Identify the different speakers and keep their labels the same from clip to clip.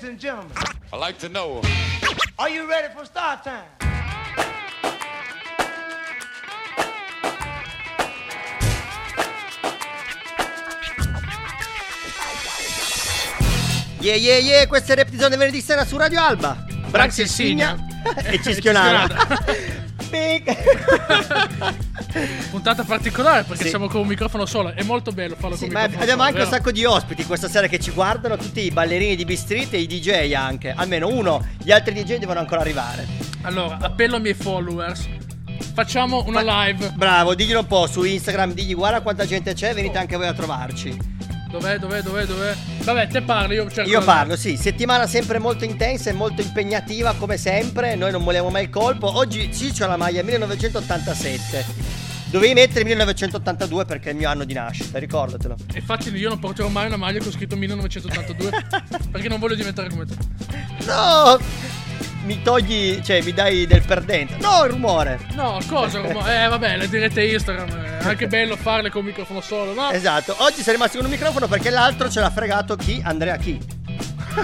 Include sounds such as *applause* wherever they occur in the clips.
Speaker 1: Ladies and gentlemen,
Speaker 2: I like to know.
Speaker 1: are you ready for start time?
Speaker 3: Yeah yeah yeah, questa è Reptizone venerdì sera su Radio Alba. Braxi
Speaker 4: Signa. *laughs*
Speaker 3: e Cischionara. *laughs* *laughs*
Speaker 4: Puntata particolare perché
Speaker 3: Sì.
Speaker 4: siamo con un microfono solo. È molto bello farlo
Speaker 3: Sì,
Speaker 4: con
Speaker 3: ma
Speaker 4: un microfono
Speaker 3: abbiamo
Speaker 4: solo,
Speaker 3: anche un
Speaker 4: vero?
Speaker 3: sacco di ospiti questa sera che ci guardano, tutti i ballerini di B-Street e i DJ anche. Almeno uno, gli altri DJ devono ancora arrivare.
Speaker 4: Allora, appello ai miei followers. Facciamo una live.
Speaker 3: Bravo, diglielo un po' su Instagram, digli guarda quanta gente c'è, venite anche voi a trovarci.
Speaker 4: Dov'è, dov'è, dov'è, dov'è? Vabbè, te parli, io cerco.
Speaker 3: Io parlo, sì, settimana sempre molto intensa e molto impegnativa come sempre, noi non vogliamo mai il colpo. Oggi sì, c'ho la maglia 1987. Dovevi mettere 1982 perché è il mio anno di nascita, ricordatelo.
Speaker 4: Infatti io non porterò mai una maglia con scritto 1982 *laughs* perché non voglio diventare come te.
Speaker 3: No! Mi togli, cioè mi dai del perdente. No, il rumore.
Speaker 4: No, cosa? Eh, vabbè, le dirette Instagram. È anche bello farle con microfono solo, no?
Speaker 3: Esatto, oggi sei rimasto con un microfono perché l'altro ce l'ha fregato chi? Andrea chi? *laughs*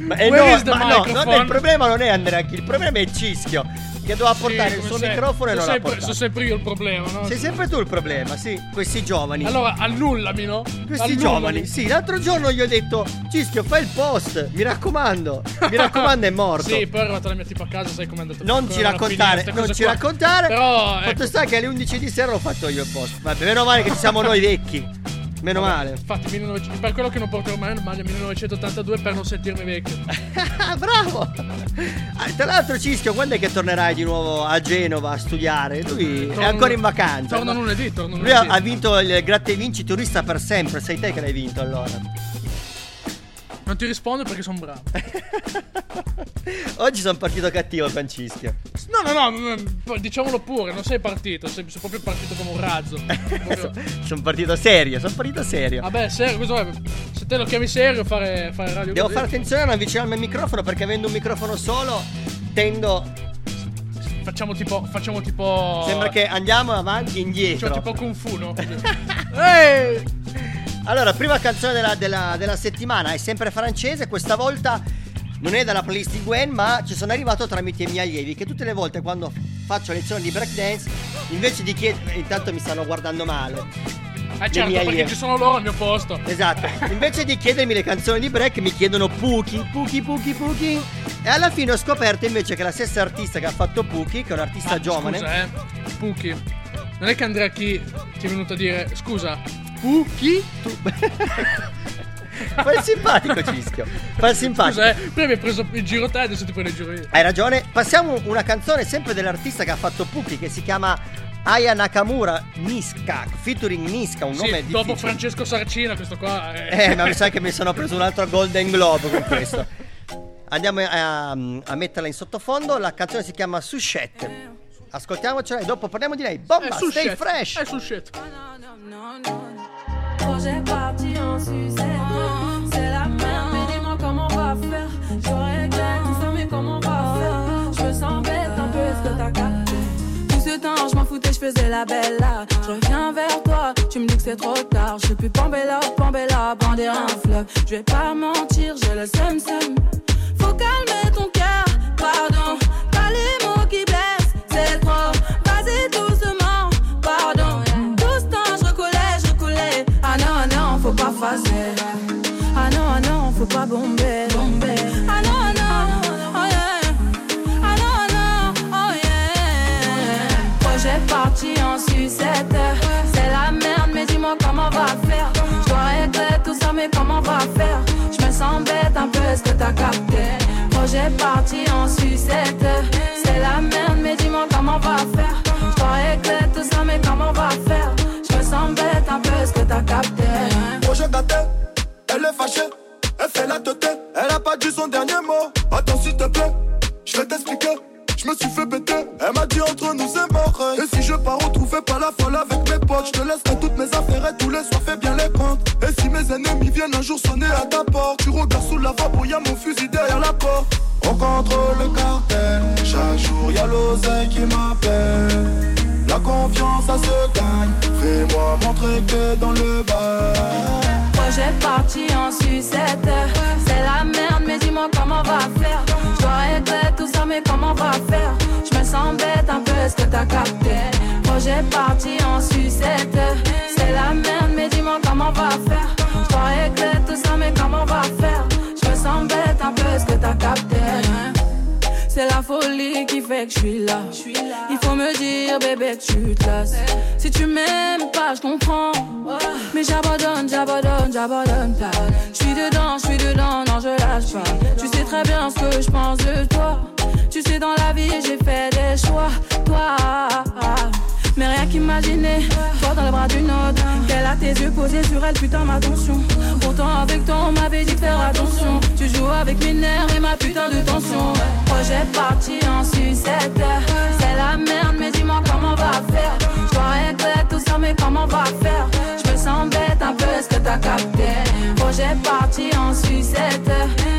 Speaker 3: ma eh, no, ma no,
Speaker 4: microphone?
Speaker 3: il problema non è Andrea chi, il problema è Cischio che doveva
Speaker 4: Sì,
Speaker 3: portare il
Speaker 4: come
Speaker 3: suo
Speaker 4: sempre.
Speaker 3: microfono e non
Speaker 4: sono
Speaker 3: l'ha
Speaker 4: sempre,
Speaker 3: portato.
Speaker 4: sono sempre io il problema, no?
Speaker 3: Sei sempre tu il problema, sì, questi giovani.
Speaker 4: Allora, annullami, no?
Speaker 3: questi
Speaker 4: Annullami.
Speaker 3: giovani, sì, l'altro giorno gli ho detto Cischio fai il post, mi raccomando, mi raccomando è morto. *laughs*
Speaker 4: Sì, poi è arrivata la mia tipa a casa, sai com'è andato
Speaker 3: Non ci raccontare, non ci raccontare.
Speaker 4: Però,
Speaker 3: Fatto
Speaker 4: ecco,
Speaker 3: sta che alle 11 di sera l'ho fatto io il post. Vabbè, meno male che ci siamo noi vecchi. Meno male.
Speaker 4: Infatti, 1900 per quello che non porterò mai una maglia 1982 per non sentirmi vecchio. *laughs*
Speaker 3: Bravo! Ah, tra l'altro, Cischio, quando è che tornerai di nuovo a Genova a studiare? Lui è
Speaker 4: Torno-
Speaker 3: ancora in vacanza.
Speaker 4: Torno lunedì, torno
Speaker 3: Lui ha,
Speaker 4: lunedì.
Speaker 3: ha vinto il gratta e vinci turista per sempre. Sei te che l'hai vinto allora.
Speaker 4: Non ti rispondo perché sono bravo. *laughs*
Speaker 3: Oggi sono partito cattivo con Cischio.
Speaker 4: No, no, no, diciamolo pure, non sei partito, sei, sei proprio partito come un razzo. *laughs* Proprio-
Speaker 3: sono partito serio, sono partito serio.
Speaker 4: Vabbè, serio, cosa vuoi? Se te lo chiami serio, fare, fare radio
Speaker 3: Devo
Speaker 4: così.
Speaker 3: fare attenzione a non avvicinarmi al microfono perché avendo un microfono solo tendo.
Speaker 4: Facciamo tipo. Facciamo tipo.
Speaker 3: Sembra che andiamo avanti e indietro.
Speaker 4: Facciamo tipo Kung Fu, no? *laughs* Ehi!
Speaker 3: Allora, prima canzone della, della- della settimana è sempre francese, questa volta non è dalla playlist di Gwen, ma ci sono arrivato tramite i miei allievi che tutte le volte quando faccio lezioni di breakdance, invece di chiedere, intanto mi stanno guardando male. Miei
Speaker 4: certo, perché
Speaker 3: allievi.
Speaker 4: ci sono loro al mio posto.
Speaker 3: Esatto, invece di chiedermi le canzoni di break mi chiedono Puki, Puki, Puki, Puki. E alla fine ho scoperto invece che la stessa artista che ha fatto Puki, che è un artista
Speaker 4: Ma,
Speaker 3: giovane,
Speaker 4: Scusa, eh. Puki. Non è che Andrea Chi ti è venuto a dire, scusa, Puki? *laughs*
Speaker 3: fa il simpatico Cischio, fa il simpatico.
Speaker 4: Scusa, eh. Prima mi hai preso il giro te, adesso ti prendo il giro io.
Speaker 3: Hai ragione. Passiamo una canzone sempre dell'artista che ha fatto Puki che si chiama Aya Nakamura Niska, featuring Niska, un
Speaker 4: Sì,
Speaker 3: nome
Speaker 4: dopo
Speaker 3: difficile.
Speaker 4: Francesco Sarcina, questo qua. è-
Speaker 3: Eh, ma mi sa che mi sono preso un altro Golden Globe con questo. Andiamo a, a metterla in sottofondo. La canzone si chiama Sushette. Ascoltiamocela e dopo parliamo di lei. Bomba, stay fresh.
Speaker 4: È sul shit.
Speaker 5: Projet parti en sucette C'est la merde, mais dis-moi comment on va faire. Je regrette tout ça, mais comment on va faire? Je me sens bête un peu, est-ce que t'as capté? Tout ce temps, je m'en foutais, je faisais la belle là. Je reviens vers toi, tu me dis que c'est trop tard. Je plus Pambella, Pambella, bander un fleuve. Je vais pas mentir, j'ai le seum seum Faut calmer C'est la merde, mais dis-moi comment on va faire. Je dois régler tout ça, mais comment on va faire? Je me sens bête un peu, est-ce que t'as capté? Projet parti en sucette. C'est la merde, mais dis-moi comment on va faire. Je dois régler tout ça, mais comment on va faire? Je me sens bête un peu, est-ce que t'as capté?
Speaker 6: Projet gâté, elle est fâchée. Elle fait la tête, elle a pas dit son dernier mot. Attends, s'il te plaît, je vais t'expliquer. Je me suis fait péter, elle m'a dit entre nous je te laisse toutes mes affaires et tous les soirs fais bien les comptes. Et si mes ennemis viennent un jour sonner à ta porte, tu regardes sous la vape, y'a mon fusil derrière la porte. On contrôle le cartel, chaque jour y'a l'oseille qui m'appelle. La confiance ça se gagne, fais-moi montrer que dans le bas.
Speaker 5: Projet parti en sucette, c'est la merde, mais dis-moi comment on va faire. Je dois tout ça, mais comment on va faire? Je me sens bête un peu, est-ce que t'as capté? Projet parti en sucette. C'est la merde, mais dis-moi comment on va faire. Je dois régler tout ça, mais comment on va faire? Je me sens bête un peu, est-ce que t'as capté? C'est la folie qui fait que je suis là. Il faut me dire, bébé, que tu te lasses. Si tu m'aimes pas, je comprends. Mais j'abandonne, j'abandonne, j'abandonne pas. Je suis dedans, je suis dedans, non, je lâche pas. Tu sais très bien ce que je pense de toi. Tu sais, dans la vie, j'ai fait des choix. Toi, mais rien qu'imaginer, toi dans les bras d'une autre. Qu'elle a tes yeux posés sur elle, putain, ma tension. Pourtant, avec toi, on m'avait dit faire attention. Tu joues avec mes nerfs et ma putain de tension. Projet parti en sucette. C'est la merde, mais dis-moi comment on va faire. Je dois tout ça, mais comment on va faire? Je me sens bête un peu, est-ce que t'as capté? Projet parti en sucette.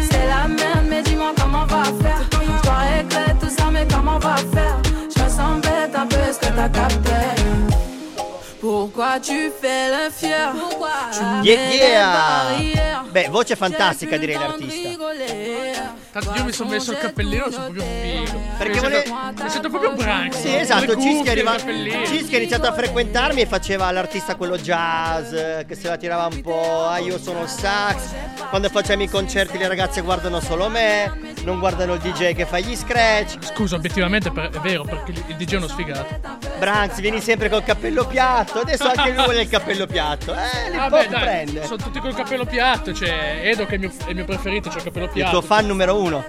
Speaker 5: C'est la merde, mais dis-moi comment on va faire? Je dois tout ça, mais comment on va faire? Est-ce que t'as capté? Pourquoi tu fais le fier? Tu
Speaker 3: Yeah, yeah. Beh, voce fantastica direi l'artista.
Speaker 4: Tanto io mi sono messo il cappellino, sono proprio figo.
Speaker 3: Perché
Speaker 4: mi
Speaker 3: vole-
Speaker 4: sento, mi sento proprio branco.
Speaker 3: Sì, esatto, Cischi è, arriva-
Speaker 4: il cappellino.
Speaker 3: Cischi è iniziato a frequentarmi e faceva l'artista quello jazz, che se la tirava un po', ah io sono il sax. Quando facciamo i concerti le ragazze guardano solo me, non guardano il DJ che fa gli scratch.
Speaker 4: Scusa, obiettivamente per- è vero, perché il il DJ è uno sfigato.
Speaker 3: Branks, vieni sempre col cappello piatto, adesso anche lui vuole il cappello piatto. Eh, l'hip
Speaker 4: Vabbè,
Speaker 3: hop
Speaker 4: dai,
Speaker 3: prende.
Speaker 4: sono tutti col cappello piatto. C'è Edo che è il mio, è il mio preferito, c'è il cappello
Speaker 3: Il
Speaker 4: piatto.
Speaker 3: tuo fan numero uno.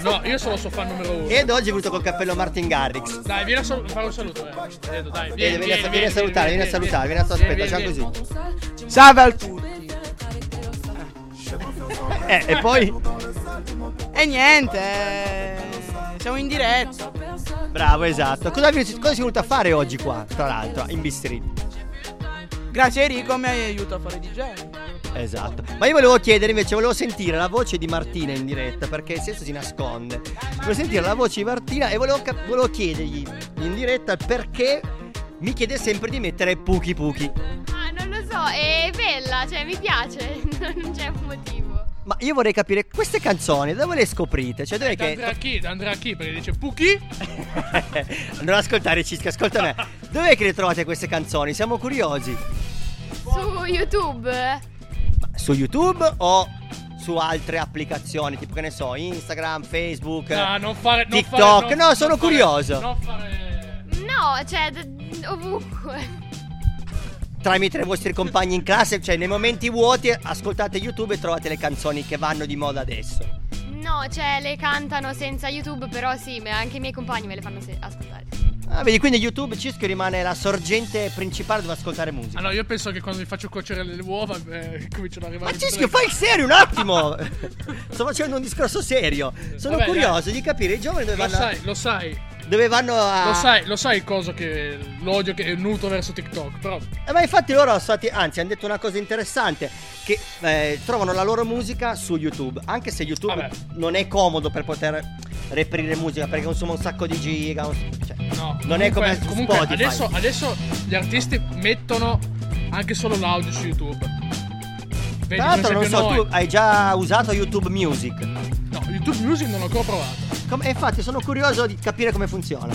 Speaker 4: No, io sono il suo fan numero uno.
Speaker 3: Ed oggi è venuto col cappello Martin Garrix.
Speaker 4: Dai, vieni a sal- fare un saluto. Eh. Edo, dai,
Speaker 3: Vieni,
Speaker 4: vieni,
Speaker 3: vieni a- vieni a salutare, vieni a salutare, vieni a
Speaker 4: Vieni,
Speaker 3: aspetta,
Speaker 4: vieni,
Speaker 3: facciamo
Speaker 4: vieni.
Speaker 3: così.
Speaker 2: Salve a tutti.
Speaker 3: Eh, e poi?
Speaker 2: E niente, eh, siamo in diretta.
Speaker 3: Bravo, esatto. Cosa, vi- cosa sei venuto a fare oggi qua, tra l'altro, in B-Street?
Speaker 2: Grazie Enrico mi aiuta a fare DJ.
Speaker 3: Esatto. Ma io volevo chiedere invece, volevo sentire la voce di Martina in diretta, perché senso si nasconde. Volevo sentire la voce di Martina e volevo, cap- volevo chiedergli in diretta il perché mi chiede sempre di mettere Puki Puki.
Speaker 7: Ah, non lo so, è bella, cioè mi piace, *laughs* non c'è un motivo.
Speaker 3: Ma io vorrei capire queste canzoni, dove le scoprite? Cioè, dove
Speaker 4: Andrea
Speaker 3: che...
Speaker 4: chi? Da Andrea chi? Perché dice Puki? *laughs*
Speaker 3: non ascoltare Cisca, ascolta me. Dov'è che le trovate queste canzoni? Siamo curiosi.
Speaker 7: Su YouTube?
Speaker 3: Su YouTube o su altre applicazioni, tipo che ne so, Instagram, Facebook,
Speaker 4: No, non fare. Non
Speaker 3: TikTok?
Speaker 4: fare-
Speaker 3: no,
Speaker 4: non
Speaker 3: sono
Speaker 4: fare-
Speaker 3: curioso.
Speaker 4: Non fare.
Speaker 7: No, cioè, d- ovunque.
Speaker 3: Tramite i vostri compagni in classe, cioè nei momenti vuoti ascoltate YouTube e trovate le canzoni che vanno di moda adesso.
Speaker 7: No, cioè, le cantano senza YouTube, però sì, ma anche i miei compagni me le fanno se- ascoltare.
Speaker 3: Ah, vedi, quindi YouTube Cisco rimane la sorgente principale dove ascoltare musica.
Speaker 4: Allora, io penso che quando mi faccio cuocere le uova, eh, cominciano ad arrivare.
Speaker 3: Ma
Speaker 4: le-
Speaker 3: fai il serio un attimo! *laughs* Sto facendo un discorso serio. Sono
Speaker 4: Vabbè,
Speaker 3: curioso di capire i giovani dove
Speaker 4: Lo
Speaker 3: vanno,
Speaker 4: sai, lo sai,
Speaker 3: dove vanno a.
Speaker 4: lo sai, lo sai il coso che l'odio che è nuto verso TikTok, però
Speaker 3: Eh, ma infatti loro sono stati, anzi, hanno detto una cosa interessante: che eh, trovano la loro musica su YouTube. Anche se YouTube
Speaker 4: Vabbè.
Speaker 3: non è comodo per poter reperire musica perché consuma un sacco di giga. un- cioè,
Speaker 4: no.
Speaker 3: Non è come
Speaker 4: Comunque-
Speaker 3: Spotify.
Speaker 4: adesso, adesso gli artisti mettono anche solo l'audio su YouTube. Vedi,
Speaker 3: Tra l'altro, non so,
Speaker 4: noi-
Speaker 3: tu hai già usato YouTube Music.
Speaker 4: No, YouTube Music non l'ho ancora provato.
Speaker 3: Com- e infatti, sono curioso di capire come funziona.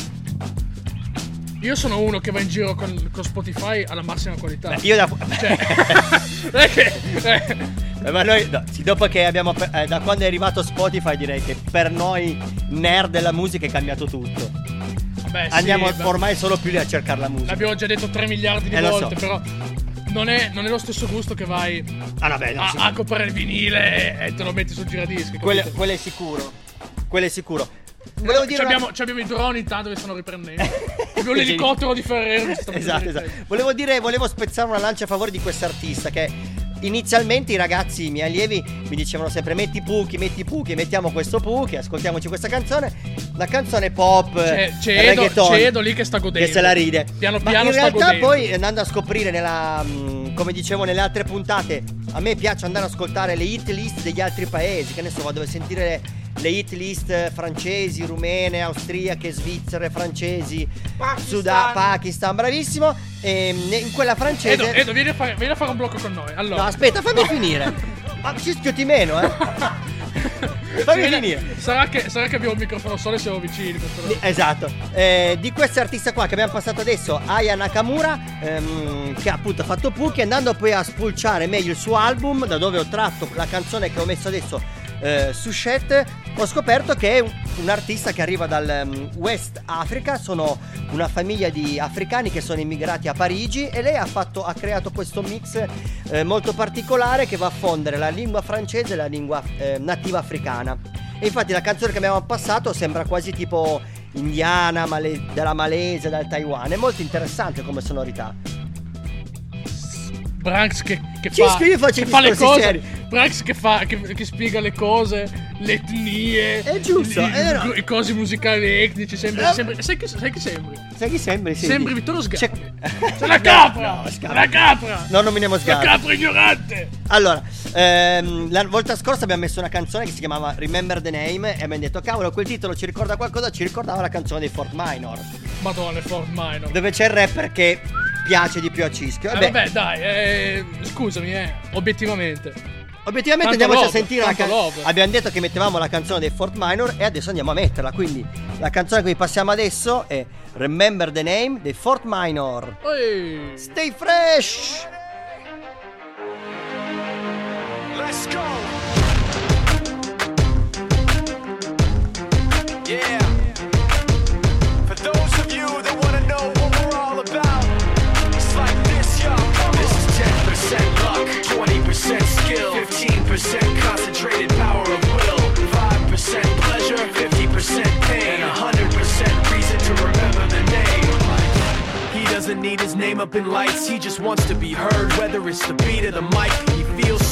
Speaker 4: Io sono uno che va in giro con, con Spotify alla massima qualità.
Speaker 3: Beh, io da.
Speaker 4: Cioè, *laughs* è che. eh,
Speaker 3: Ma noi, no, sì, dopo che abbiamo. eh, da quando è arrivato Spotify, direi che per noi nerd della musica è cambiato tutto.
Speaker 4: vabbè, sì,
Speaker 3: Andiamo
Speaker 4: beh,
Speaker 3: ormai solo più lì a cercare la musica.
Speaker 4: L'abbiamo già detto 3 miliardi di
Speaker 3: Eh,
Speaker 4: volte,
Speaker 3: so.
Speaker 4: però. Non è, non è lo stesso gusto che vai
Speaker 3: Ah, vabbè, no,
Speaker 4: a,
Speaker 3: sì.
Speaker 4: a comprare il vinile e te lo metti sul giradischi.
Speaker 3: Quello, quello è sicuro. Quello è sicuro. Volevo dire.
Speaker 4: Ci
Speaker 3: una-
Speaker 4: abbiamo, abbiamo i droni intanto che stanno riprendendo. *laughs* abbiamo l'elicottero di Ferrero
Speaker 3: Esatto, esatto. Volevo dire, volevo spezzare una lancia a favore di quest'artista che inizialmente i ragazzi, i miei allievi, mi dicevano sempre metti Puki, metti Puki, mettiamo questo Puki, ascoltiamoci questa canzone. La canzone pop,
Speaker 4: C'è, c'è,
Speaker 3: reggaeton,
Speaker 4: c'è Edo lì che sta godendo.
Speaker 3: che se la ride.
Speaker 4: Piano
Speaker 3: Ma
Speaker 4: piano
Speaker 3: in
Speaker 4: sta
Speaker 3: realtà
Speaker 4: godendo.
Speaker 3: poi andando a scoprire nella, mh, come dicevo nelle altre puntate, a me piace andare ad ascoltare le hit list degli altri paesi, che ne so, vado a sentire le, hit list francesi, rumene, austriache, svizzere, francesi, Sudan, Pakistan, bravissimo. E mh, in quella francese...
Speaker 4: Edo, Edo vieni, a fare, vieni a fare un blocco con noi. Allora,
Speaker 3: No, aspetta, fammi finire. *laughs* Ma Cischio ti meno, eh. *laughs* Fammi
Speaker 4: Sì,
Speaker 3: finire.
Speaker 4: Sarà che, sarà che abbiamo un microfono solo e siamo vicini. per quello.
Speaker 3: Di- Esatto, Eh, di questo artista qua che abbiamo passato adesso, Aya Nakamura, ehm, che ha appunto fatto Puki, andando poi a spulciare meglio il suo album, da dove ho tratto la canzone che ho messo adesso eh, su Shet, ho scoperto che è un, un artista che arriva dal ehm, West Africa, sono una famiglia di africani che sono immigrati a Parigi e lei ha, fatto, ha creato questo mix eh, molto particolare che va a fondere la lingua francese e la lingua eh, nativa africana. E infatti la canzone che abbiamo passato sembra quasi tipo indiana, male- dalla Malesia, dal Taiwan. È molto interessante come sonorità.
Speaker 4: Branks che, che
Speaker 3: Cisco,
Speaker 4: fa,
Speaker 3: io faccio
Speaker 4: che fa le cose.
Speaker 3: seri.
Speaker 4: Branks che, fa, che, che spiega le cose, le etnie.
Speaker 3: È giusto,
Speaker 4: i,
Speaker 3: è vero.
Speaker 4: i, cosi musicali etnici. Sembri,
Speaker 3: Eh.
Speaker 4: sembri- sai, che, sai che sembri?
Speaker 3: Sai chi sembri? Sì,
Speaker 4: Sembri Vittorio Sgarbi.
Speaker 3: C'è-
Speaker 4: la capra!
Speaker 3: No,
Speaker 4: la capra!
Speaker 3: No, nominiamo
Speaker 4: La
Speaker 3: Sgarbi.
Speaker 4: capra ignorante!
Speaker 3: Allora, ehm, la volta scorsa abbiamo messo una canzone che si chiamava Remember the Name e abbiamo detto, cavolo, quel titolo ci ricorda qualcosa, ci ricordava la canzone dei Fort Minor,
Speaker 4: Madonna, Fort Minor.
Speaker 3: dove c'è il rapper che piace di più a Cischio.
Speaker 4: Eh,
Speaker 3: Vabbè,
Speaker 4: vabbè, dai, eh, scusami, eh, obiettivamente.
Speaker 3: Obiettivamente
Speaker 4: tanto
Speaker 3: andiamoci a
Speaker 4: love,
Speaker 3: sentire la canzone. Abbiamo detto che mettevamo la canzone dei Fort Minor e adesso andiamo a metterla, quindi la canzone che vi passiamo adesso è Remember the Name dei Fort Minor.
Speaker 4: Ehi.
Speaker 3: Stay fresh!
Speaker 8: 20% skill, 15% concentrated power of will, 5% pleasure, 50% pain, and 100% reason to remember the name. He doesn't need his name up in lights, he just wants to be heard, whether it's the beat of the mic. He feels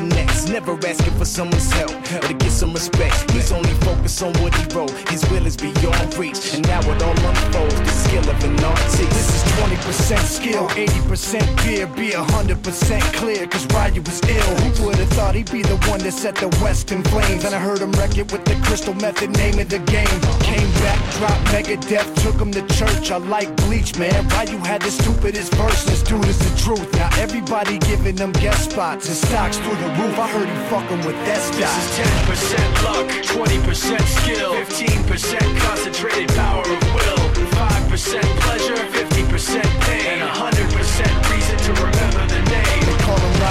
Speaker 9: connects. Never asking for someone's help or to get some respect. He's only focused on what he wrote, his will is beyond reach, and now it all unfolds. The skill of an artist. This is 20% skill, 80% fear, be 100% clear, cause Ryu was ill. Who would've thought he'd be the one that set the West in flames? And I heard him wreck it with the crystal method, name of the game. Came back, dropped Megadeth, took him to church. I like Bleach, man. Ryu had the stupidest verses, dude, is the truth. Now everybody giving them guest spots and stocks through the roof. I heard he fucking with that
Speaker 8: This is 10% luck, 20% skill, 15% concentrated power of will, 5% pleasure, 50% pain, and 100% reason to remember.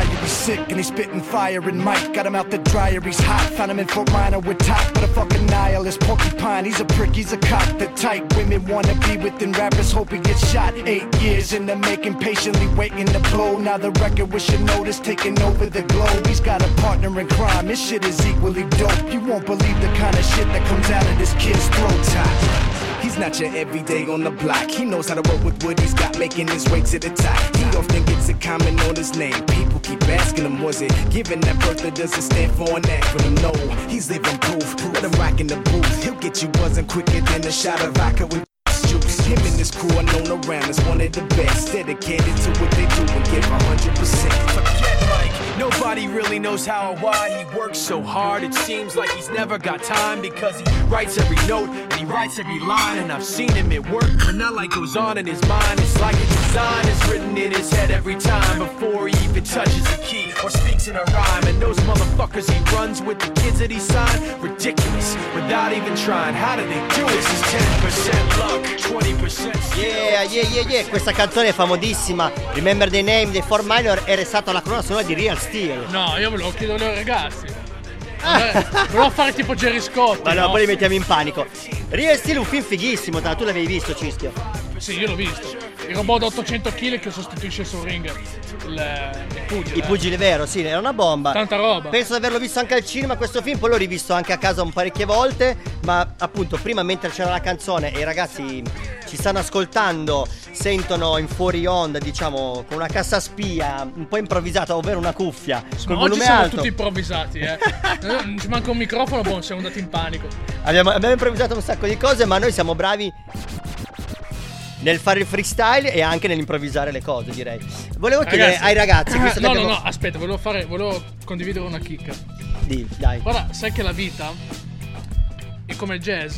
Speaker 9: Him he's sick and he's spitting fire and Mike got him out the dryer, he's hot. Found him in Fort Minor with top, but a fucking nihilist porcupine. He's a prick, he's a cock. The type women wanna be within rappers, hope he gets shot. Eight years in the making, patiently waiting to blow. Now the record with notice taking over the globe. He's got a partner in crime, his shit is equally dope. You won't believe the kind of shit that comes out of this kid's throat. Top. He's not your everyday on the block. He knows how to work with what he's got, making his way to the top. He often gets a comment on his name. People keep asking him, was it given that birth or does it stand for an acronym? No, he's living proof. Let him rock in the booth. He'll get you buzzing quicker than a shot of vodka with juice. Him and his crew are known around as one of the best. Dedicated to what they do and give 100%.
Speaker 8: Forget Mike, nobody really knows how or why he works so hard. It seems like he's never got time because he writes every note and he writes every line. And I've seen him at work, but not like goes on in his mind. It's like a design is written in his head every time before he even touches a key or speaks in a rhyme. And those motherfuckers he runs with the kids that he signed, ridiculous without even trying. How do they do it? This is 10% luck, 20% skill.
Speaker 3: Yeah, yeah, yeah, yeah, questa canzone è famosissima. Remember the Name dei Four Minor era stata la colonna sonora di Real Steel.
Speaker 4: No, io ve lo chiedo ai ragazzi. Eh, Volevo fare tipo Jerry Scott.
Speaker 3: Ma no,
Speaker 4: no?
Speaker 3: poi li mettiamo in panico. Real Steel è un film fighissimo, tra l'altro tu l'avevi visto, Cischio.
Speaker 4: Sì, io l'ho visto. Il robot da 800 kg che sostituisce sul ring il, il pugile.
Speaker 3: Il pugile vero, sì, era una bomba.
Speaker 4: Tanta roba.
Speaker 3: Penso di averlo visto anche al cinema questo film, poi l'ho rivisto anche a casa un parecchie volte, ma appunto prima mentre c'era la canzone e i ragazzi ci stanno ascoltando, sentono in fuori onda, diciamo, con una cassa spia un po' improvvisata, ovvero una cuffia, col
Speaker 4: Ma oggi siamo
Speaker 3: alto.
Speaker 4: tutti improvvisati, eh. *laughs* Non ci manca un microfono, boh, siamo andati in panico.
Speaker 3: Abbiamo, abbiamo improvvisato un sacco di cose, ma noi siamo bravi nel fare il freestyle e anche nell'improvvisare le cose, direi. Volevo chiedere ai ragazzi, *coughs* che
Speaker 4: no,
Speaker 3: abbiamo...
Speaker 4: no, no, aspetta, volevo fare, volevo condividere una chicca.
Speaker 3: Di, dai.
Speaker 4: Guarda, sai che la vita è come il jazz,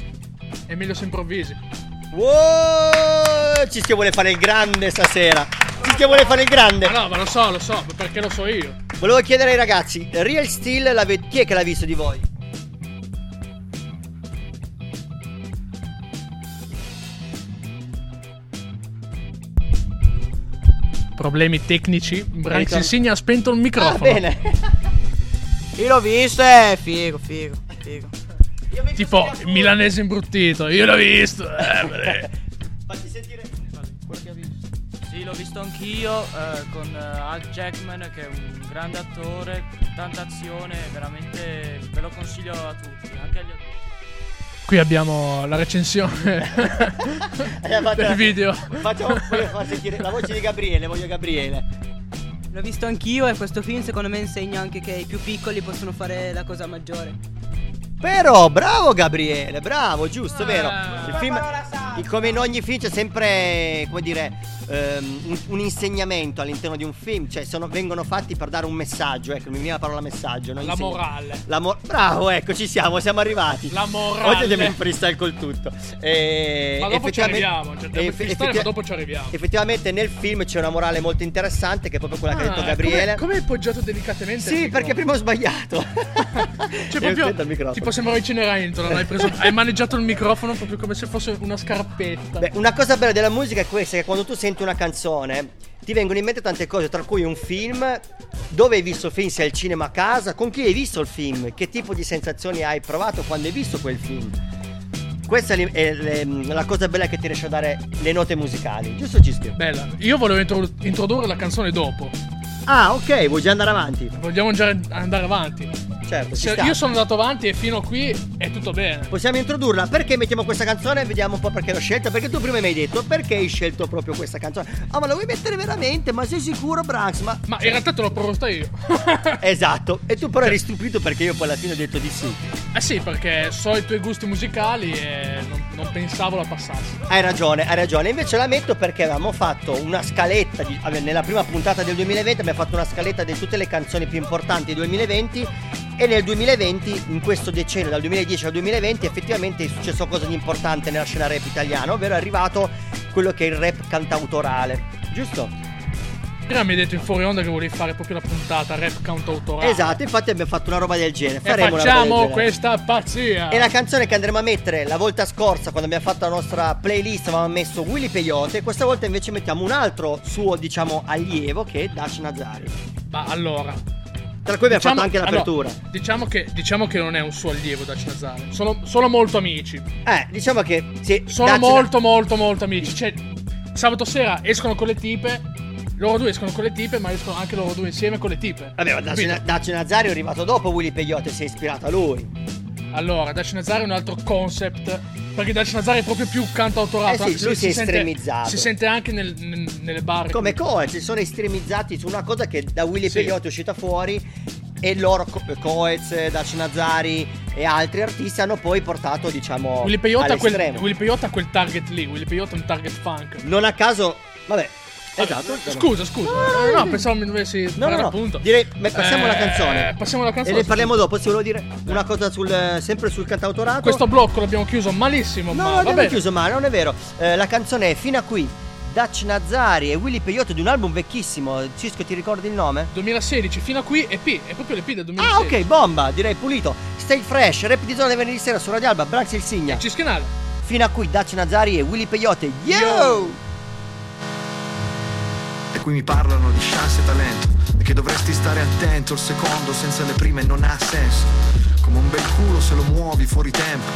Speaker 4: è meglio se improvvisi.
Speaker 3: Wow! Cischio vuole fare il grande stasera. Cischio vuole fare il grande.
Speaker 4: Ma no, ma lo so, lo so, perché lo so io.
Speaker 3: Volevo chiedere ai ragazzi, Real Steel, l'ave- chi è che l'ha visto di voi?
Speaker 4: Problemi tecnici. Branks
Speaker 3: Ricordo-
Speaker 4: Insigne ha spento il
Speaker 3: Ah,
Speaker 4: microfono.
Speaker 3: bene. *laughs*
Speaker 2: Io l'ho visto, è figo, figo, figo.
Speaker 4: Tipo, il milanese imbruttito. Io l'ho visto. Eh. *laughs*
Speaker 3: Fatti sentire.
Speaker 10: Sì, l'ho visto anch'io eh, con eh, Hugh Jackman che è un grande attore, tanta azione, veramente ve lo consiglio a tutti, anche agli
Speaker 4: Qui abbiamo la recensione *laughs*
Speaker 3: Eh,
Speaker 4: del video.
Speaker 3: Facciamo voglio far sentire la voce di Gabriele, voglio Gabriele.
Speaker 11: L'ho visto anch'io e questo film secondo me insegna anche che i più piccoli possono fare la cosa maggiore.
Speaker 3: Però, bravo Gabriele, bravo, giusto, vero?
Speaker 4: Ah.
Speaker 3: Il film, il- come in ogni film c'è sempre, come dire, ehm, un, un insegnamento all'interno di un film, cioè sono- vengono fatti per dare un messaggio, ecco, mi viene la parola messaggio. non
Speaker 4: La morale.
Speaker 3: La mo- bravo, ecco, ci siamo, siamo arrivati.
Speaker 4: La morale.
Speaker 3: Oggi andiamo in freestyle col tutto. E
Speaker 4: Ma dopo ci arriviamo. Cioè,
Speaker 3: eff- effettiva-
Speaker 4: ma dopo ci arriviamo.
Speaker 3: Effettivamente nel film c'è una morale molto interessante, che è proprio quella che ha detto
Speaker 4: Ah,
Speaker 3: Gabriele.
Speaker 4: Come, hai poggiato delicatamente?
Speaker 3: Sì, perché prima ho sbagliato. *laughs*
Speaker 4: Cioè,
Speaker 3: Io
Speaker 4: proprio, tipo sembrava Cenerentola, hai, preso, *laughs* hai maneggiato il microfono proprio come se fosse una scarpetta.
Speaker 3: Beh, una cosa bella della musica è questa, che quando tu senti una canzone ti vengono in mente tante cose, tra cui un film, dove hai visto il film, se è al cinema a casa, con chi hai visto il film, che tipo di sensazioni hai provato quando hai visto quel film. Questa è, le- la cosa bella che ti riesce a dare le note musicali, giusto Cischio?
Speaker 4: Bella. Io volevo intro- introdurre la canzone dopo.
Speaker 3: Ah, ok, vuoi già andare avanti?
Speaker 4: Vogliamo già andare avanti.
Speaker 3: Certo, ci
Speaker 4: Se io sono andato avanti e fino a qui è tutto bene.
Speaker 3: Possiamo introdurla? Perché mettiamo questa canzone? Vediamo un po' perché l'ho scelta. Perché tu prima mi hai detto perché hai scelto proprio questa canzone. Ah, ma la vuoi mettere veramente? Ma sei sicuro, Branks? Ma
Speaker 4: Ma in realtà te l'ho proposta io. *laughs*
Speaker 3: Esatto, e tu però eri stupito perché io poi alla fine ho detto di sì.
Speaker 4: Eh sì, perché so i tuoi gusti musicali e non, non pensavo la passassi.
Speaker 3: Hai ragione, hai ragione. Invece la metto perché avevamo fatto una scaletta. di- nella prima puntata del 2020 abbiamo fatto una scaletta di tutte le canzoni più importanti del 2020. E nel 2020, in questo decennio, dal 2010 al 2020, effettivamente è successo qualcosa di importante nella scena rap italiana, ovvero è arrivato quello che è il rap cantautorale. Giusto?
Speaker 4: Prima mi hai detto in fuori onda che volevi fare proprio la puntata rap cantautorale.
Speaker 3: Esatto, infatti abbiamo fatto una roba del genere.
Speaker 4: E
Speaker 3: Faremo del
Speaker 4: facciamo
Speaker 3: genere.
Speaker 4: questa pazzia.
Speaker 3: E la canzone che andremo a mettere la volta scorsa, quando abbiamo fatto la nostra playlist, avevamo messo Willy Peyote. Questa volta invece mettiamo un altro suo, diciamo, allievo che è Dash Nazari.
Speaker 4: Ma allora.
Speaker 3: Tra cui abbiamo
Speaker 4: diciamo-
Speaker 3: fatto anche l'apertura.
Speaker 4: allora, diciamo, che, diciamo che non è un suo allievo Daci Nazare. Sono, sono molto amici.
Speaker 3: Eh, diciamo che sì,
Speaker 4: Sono molto, molto, molto amici. Cioè, sabato sera escono con le tipe. Loro due escono con le tipe, ma escono anche loro due insieme con le tipe.
Speaker 3: Vabbè, ma Daci,
Speaker 4: Capito?
Speaker 3: Daci Nazari è arrivato dopo Willy Peyote, si è ispirato a lui.
Speaker 4: Allora, Daci Nazare è un altro concept. Perché Daci Nazare è proprio più cantautorato.
Speaker 3: Eh sì, lui
Speaker 4: se
Speaker 3: si è
Speaker 4: sente-
Speaker 3: estremizzato.
Speaker 4: Si sente anche nel- nel- nelle bar.
Speaker 3: Come Coe, si sono estremizzati su una cosa che da Willy
Speaker 4: Sì.
Speaker 3: Peyote è uscita fuori. E loro, Co- Coez, Daci Nazari e altri artisti hanno poi portato, diciamo,
Speaker 4: Willy Peyote, quel. Willy Peyote ha quel target lì. Willy Peyote è un target funk.
Speaker 3: Non a caso, vabbè, esatto.
Speaker 4: Scusa, scusa. No, pensavo mi dovessi
Speaker 3: No, no, no.
Speaker 4: appunto.
Speaker 3: Direi, passiamo alla
Speaker 4: Eh,
Speaker 3: canzone.
Speaker 4: Passiamo alla
Speaker 3: E
Speaker 4: canzone.
Speaker 3: ne parliamo dopo. Se volevo dire una cosa sul, sempre sul cantautorato.
Speaker 4: Questo blocco l'abbiamo chiuso malissimo,
Speaker 3: No,
Speaker 4: ma
Speaker 3: no,
Speaker 4: va
Speaker 3: abbiamo
Speaker 4: bene.
Speaker 3: chiuso male, non è vero. Eh, la canzone è Fino a qui. Dutch Nazari e Willy Peyote di un album vecchissimo. Cisco, ti ricordi il nome?
Speaker 4: 2016 fino a qui EP, è proprio l'EP del 2016.
Speaker 3: Ah, ok, bomba, direi pulito. Stay fresh, rap di zona del venerdì sera su Radio Alba, Branx il Signa.
Speaker 4: Ciscanale.
Speaker 3: Fino a qui Dutch Nazari e Willy Peyote. Yo!
Speaker 12: E qui mi parlano di chance e talento E che dovresti stare attento Il secondo senza le prime non ha senso. Come un bel culo se lo muovi fuori tempo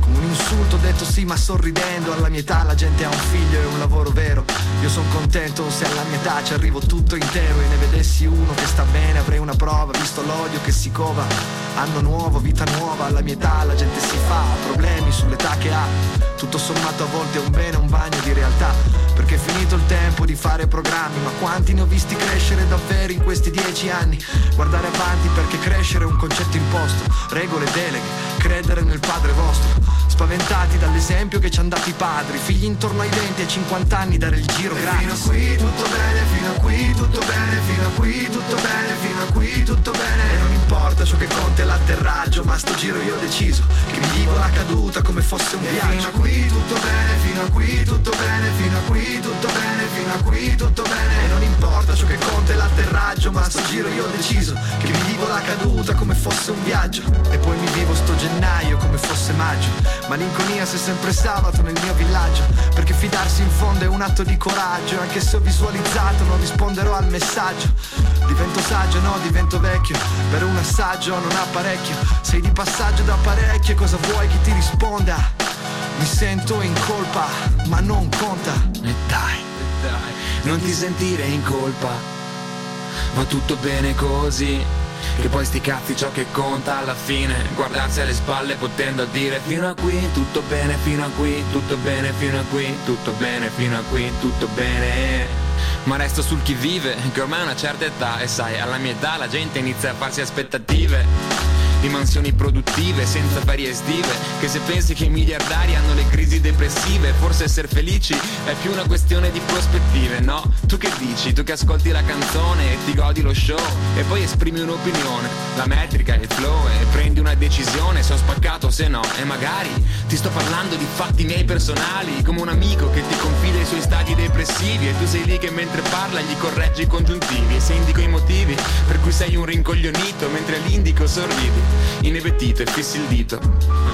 Speaker 12: Come un insulto detto sì ma sorridendo Alla mia età la gente ha un figlio e un lavoro vero. Io sono contento se alla mia età ci arrivo tutto intero E ne vedessi uno che sta bene avrei una prova Visto l'odio che si cova. Anno nuovo, vita nuova Alla mia età la gente si fa Problemi sull'età che ha. Tutto sommato a volte è un bene, un bagno di realtà Perché è finito il tempo di fare programmi Ma quanti ne ho visti crescere davvero in questi dieci anni? Guardare avanti perché crescere è un concetto imposto. Regole, deleghe, credere nel padre vostro. Spaventati dall'esempio che ci hanno dato i padri. Figli intorno ai 20 e 50 anni dare il giro
Speaker 6: E
Speaker 12: gratis.
Speaker 6: fino a qui tutto bene, fino a qui tutto bene, fino a qui tutto bene, fino a qui tutto bene.
Speaker 12: E non importa ciò che conta è l'atterraggio Ma sto giro io ho deciso che mi vivo la caduta come fosse un
Speaker 6: E
Speaker 12: viaggio
Speaker 6: fino a qui tutto bene, fino a qui tutto bene, fino a qui tutto bene, fino a qui tutto bene.
Speaker 12: E non importa ciò che conta è l'atterraggio Ma sto giro io ho deciso che mi vivo la caduta come fosse un viaggio. E poi mi vivo sto gennaio come fosse maggio. Malinconia se sempre sabato nel mio villaggio Perché fidarsi in fondo è un atto di coraggio. Anche se ho visualizzato non risponderò al messaggio. Divento saggio, no, divento vecchio. Per un assaggio non apparecchio Sei di passaggio da parecchio Cosa vuoi che ti risponda? Mi sento in colpa, ma non conta
Speaker 13: E dai, dai, non ti sentire in colpa. Va tutto bene così. Che poi sti cazzi ciò che conta alla fine Guardarsi alle spalle potendo dire Fino a qui tutto bene, fino a qui tutto bene, fino a qui tutto bene, fino a qui tutto bene Ma resto sul chi vive, che ormai ha una certa età E sai, alla mia età la gente inizia a farsi aspettative di mansioni produttive senza ferie estive Che se pensi che i miliardari hanno le crisi depressive Forse essere felici è più una questione di prospettive, no? Tu che dici? Tu che ascolti la canzone e ti godi lo show E poi esprimi un'opinione La metrica, il flow e prendi una decisione Se ho spaccato o se no E magari ti sto parlando di fatti miei personali Come un amico che ti confida i suoi stati depressivi E tu sei lì che mentre parla gli correggi i congiuntivi E se indico i motivi per cui sei un rincoglionito Mentre l'indico sorridi inebetito e fissi il dito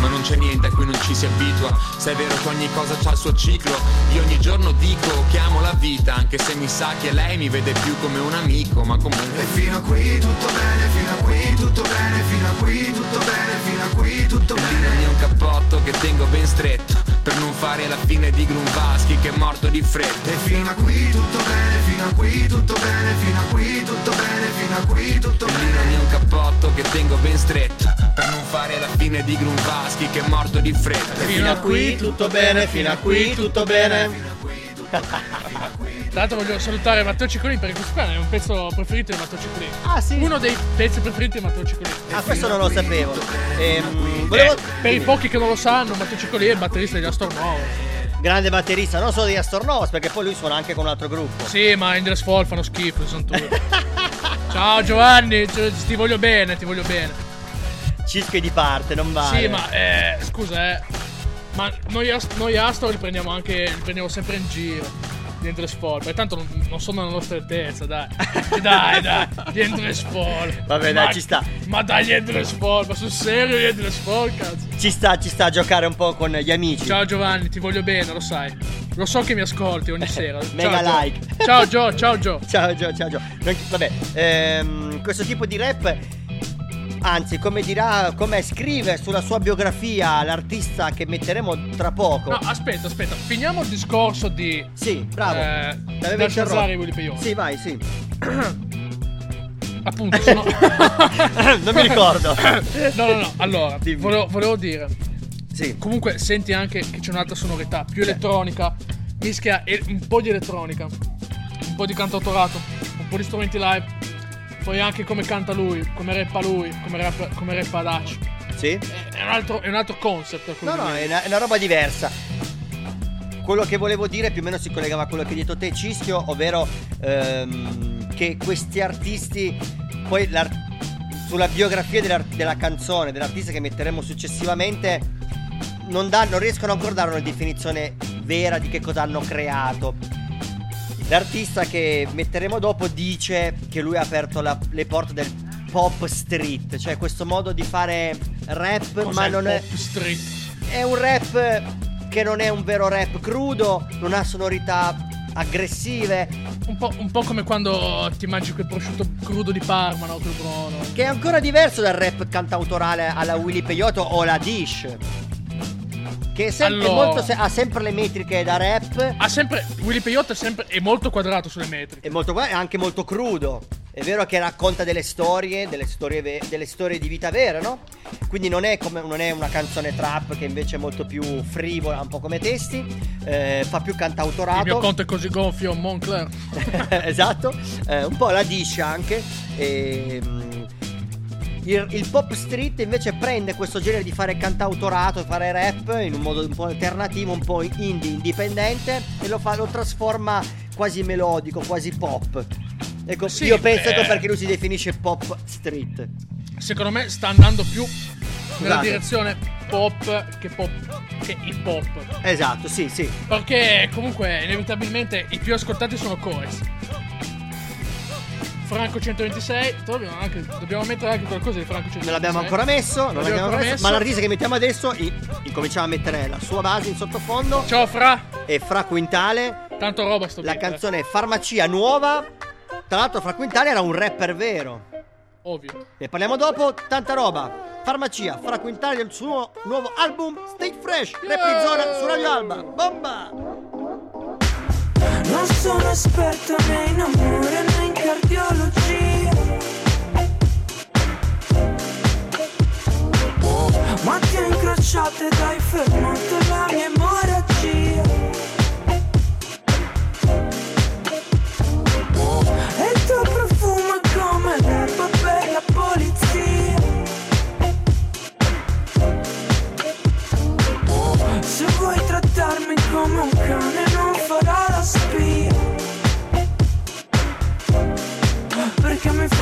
Speaker 13: ma non c'è niente a cui non ci si abitua Se è vero che ogni cosa ha il suo ciclo Io ogni giorno dico che amo la vita Anche se mi sa che lei mi vede più come un amico Ma comunque
Speaker 6: E fino a qui tutto bene, fino a qui tutto bene, fino a qui tutto bene, fino a qui tutto bene.
Speaker 13: è un cappotto che tengo ben stretto Per non fare la fine di Grunvaschi che è morto di freddo
Speaker 6: E fino a qui tutto bene, fino a qui tutto bene, fino a qui tutto bene, fino a qui tutto
Speaker 13: Lì
Speaker 6: bene.
Speaker 13: non è un cappotto che tengo ben stretto Per non fare la fine di Grunvaschi che è morto di freddo
Speaker 3: Fino a qui tutto bene, fino a qui tutto bene.
Speaker 4: Tra l'altro voglio salutare Matteo Ciccolini perché questo qua è un pezzo preferito di Matteo Ciccolini.
Speaker 3: Ah, sì?
Speaker 4: Uno dei pezzi preferiti di Matteo Ciccolini.
Speaker 3: Ah, questo non lo sapevo. Ehm, volevo...
Speaker 4: Eh, per i pochi che non lo sanno, Matteo Ciccolini è il batterista degli Astor Nuovo.
Speaker 3: Grande batterista, non solo di Astornovas, perché poi lui suona anche con un altro gruppo.
Speaker 4: Sì, ma Endless Fall fanno schifo, sono tutti. Ciao Giovanni, ti voglio bene, ti voglio bene.
Speaker 3: Cische di parte, non vale.
Speaker 4: Sì, ma eh, scusa, eh. Ma noi, Ast- noi Astor li prendiamo anche. li prendiamo sempre in giro. Endless Fall. Perché tanto non, non sono alla nostra altezza, dai. *laughs* Dai, dai. Endless Fall.
Speaker 3: Vabbè, dai,
Speaker 4: Ma-
Speaker 3: ci sta.
Speaker 4: Ma dai, Endless Fall. Ma sul serio, Endless Fall, cazzo.
Speaker 3: Ci sta, ci sta a giocare un po' con gli amici.
Speaker 4: Ciao Giovanni, ti voglio bene, lo sai. Lo so che mi ascolti ogni *laughs* sera.
Speaker 3: Mega
Speaker 4: ciao, Gio.
Speaker 3: like.
Speaker 4: Ciao Gio, ciao Gio. *laughs*
Speaker 3: Ciao Gio, ciao Gio. Non- Vabbè, ehm, questo tipo di rap, anzi, come dirà, come scrive sulla sua biografia l'artista che metteremo tra poco.
Speaker 4: No, aspetta, aspetta. Finiamo il discorso di.
Speaker 3: Sì, bravo.
Speaker 4: Eh,
Speaker 3: L'avevo
Speaker 4: da
Speaker 3: interrotto. Sì, vai, sì. *coughs*
Speaker 4: Appunto, *coughs* sono.
Speaker 3: non mi ricordo. *coughs*
Speaker 4: No, no, no. Allora, volevo, volevo dire.
Speaker 3: Sì.
Speaker 4: Comunque, senti anche che c'è un'altra sonorità, più elettronica, mischia un po' di elettronica, un po' di cantautorato, un po' di strumenti live. Poi anche come canta lui, come rappa lui, come rappa, come rappa Dutch.
Speaker 3: Sì?
Speaker 4: È un altro, è un altro concept.
Speaker 3: No, no, è una, è una roba diversa. Quello che volevo dire più o meno si collegava a quello che hai detto te, Cischio, ovvero ehm, che questi artisti, poi sulla biografia dell'ar- della canzone, dell'artista che metteremo successivamente, non, non riescono ancora a dare una definizione vera di che cosa hanno creato. L'artista che metteremo dopo dice che lui ha aperto la- le porte del pop street, cioè questo modo di fare rap,
Speaker 4: Cos'è
Speaker 3: ma non è
Speaker 4: pop street?
Speaker 3: è un rap che non è un vero rap crudo, non ha sonorità aggressive,
Speaker 4: Un po', un po' come quando ti mangi quel prosciutto crudo di Parma, no? Quel buono.
Speaker 3: che è ancora diverso dal rap cantautorale alla Willy Peyote o la Dish. Che sempre
Speaker 4: Allora.
Speaker 3: molto ha sempre le metriche da rap.
Speaker 4: Ha sempre. Willy Peyote è sempre. è molto quadrato sulle metriche.
Speaker 3: È, molto, è anche molto crudo. È vero che racconta delle storie, delle storie, delle storie di vita vera, no? Quindi non è, come, non è una canzone trap che invece è molto più frivola, un po' come testi. eh, fa più
Speaker 4: Il mio
Speaker 3: cantautorato.
Speaker 4: conto è così gonfio, Moncler. *laughs*
Speaker 3: esatto, eh, un po' la dice anche. E, mm, il, il pop street invece prende questo genere di fare cantautorato, fare rap in un modo un po' alternativo, un po' indie, indipendente e lo, fa, lo trasforma quasi melodico, quasi pop. Ecco,
Speaker 4: Sì,
Speaker 3: io penso
Speaker 4: beh.
Speaker 3: ecco perché lui si definisce pop street.
Speaker 4: Secondo me sta andando più nella
Speaker 3: Scusate.
Speaker 4: direzione pop che pop che hip hop.
Speaker 3: Esatto, sì, sì.
Speaker 4: Perché comunque inevitabilmente i più ascoltati sono Coes. Franco 126, dobbiamo, anche, dobbiamo mettere anche qualcosa di Franco 126.
Speaker 3: Non l'abbiamo ancora messo, non
Speaker 4: L'abbiamo
Speaker 3: l'abbiamo ancora
Speaker 4: ancora
Speaker 3: messo, ma l'artista che mettiamo adesso incominciamo a mettere la sua base in sottofondo.
Speaker 4: Ciao Fra!
Speaker 3: E Fra Quintale.
Speaker 4: Tanto roba sto
Speaker 3: La
Speaker 4: beat, eh.
Speaker 3: canzone Farmacia Nuova. Tra l'altro Fra Quintale era un rapper vero.
Speaker 4: Ovvio.
Speaker 3: Ne parliamo dopo, tanta roba. Farmacia, Fra Quintale del suo nuovo album Stay Fresh, rap di zona su Radio Alba. Bomba!
Speaker 2: Non sono esperto né in amore né in cardiologia Ma ti ho incrociato ed hai fermato la mia emorragia E il tuo profumo è come l'erba per la polizia. Se vuoi trattarmi come un cane